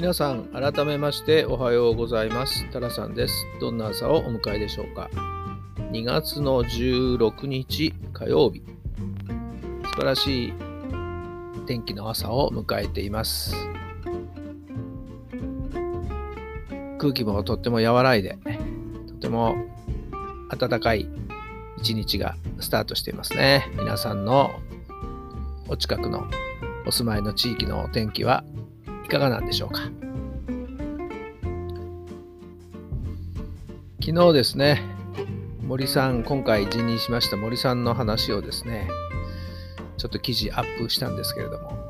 皆さん改めましておはようございます。タラさんです。どんな朝をお迎えでしょうか。2月の16日火曜日。素晴らしい天気の朝を迎えています。空気もとっても和らいでとても暖かい一日がスタートしていますね。皆さんのお近くのお住まいの地域のお天気はかがなんでしょうか？昨日ですね森さん今回辞任しました森さんの話をですねちょっと記事アップしたんですけれども不思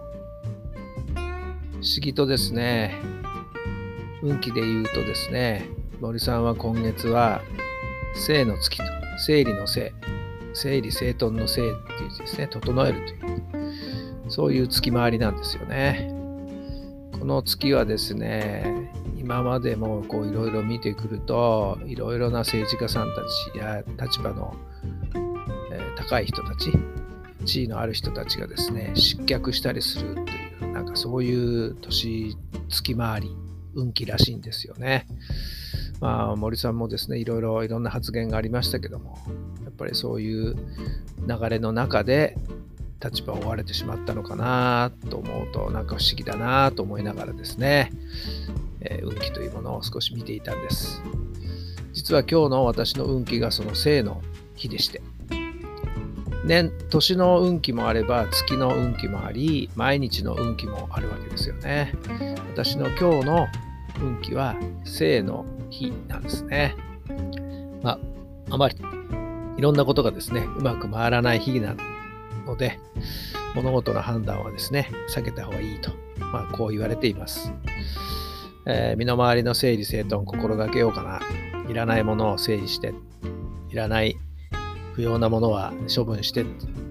議とですね運気で言うとですね森さんは今月は生の月と生理の生整理整頓の生っていうですね整えるというそういう月回りなんですよね。この月はですね今までもこういろいろ見てくるといろいろな政治家さんたちや立場の、え、高い人たち地位のある人たちがですね失脚したりするというなんかそういう年月回り運気らしいんですよね。まあ森さんもですねいろいろいろんな発言がありましたけどもやっぱりそういう流れの中で立場を追われてしまったのかなと思うとなんか不思議だなと思いながらですね、えー、運気というものを少し見ていたんです。実は今日の私の運気がその生の日でして年年の運気もあれば月の運気もあり毎日の運気もあるわけですよね。私の今日の運気は生の日なんですね。まああまりいろんなことがですねうまく回らない日なんので、物事の判断はですね、避けた方がいいと、まあ、こう言われています。えー、身の回りの整理整頓を心がけようかな。いらないものを整理して、いらない不要なものは処分して、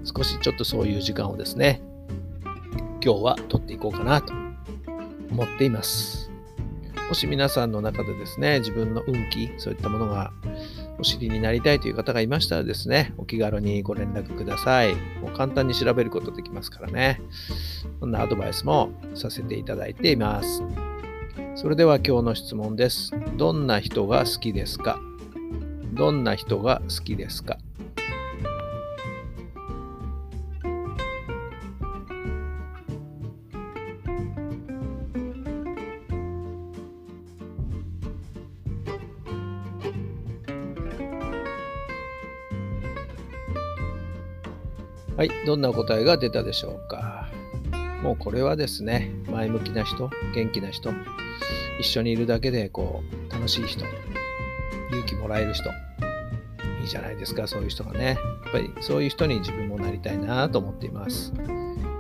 少しちょっとそういう時間をですね、今日は取っていこうかなと思っています。もし皆さんの中でですね、自分の運気、そういったものがお知りになりたいという方がいましたらですね、お気軽にご連絡ください。もう簡単に調べることできますからね。そんなアドバイスもさせていただいています。それでは今日の質問です。どんな人が好きですか？どんな人が好きですか？はい、どんな答えが出たでしょうか？もうこれはですね、前向きな人、元気な人、一緒にいるだけでこう楽しい人、勇気もらえる人、いいじゃないですか、そういう人がね。やっぱりそういう人に自分もなりたいなと思っています。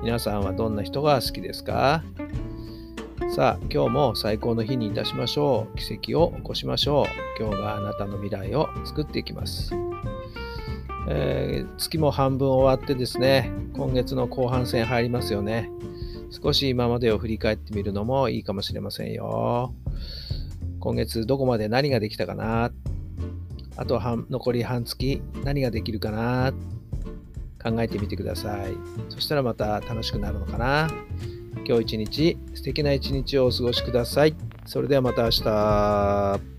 皆さんはどんな人が好きですか？さあ、今日も最高の日にいたしましょう。奇跡を起こしましょう。今日があなたの未来を作っていきます。えー、月も半分終わってですね、今月の後半戦入りますよね。少し今までを振り返ってみるのもいいかもしれませんよ。今月どこまで何ができたかなあと半残り半月何ができるかな考えてみてください。そしたらまた楽しくなるのかな今日一日素敵な一日をお過ごしください。それではまた明日。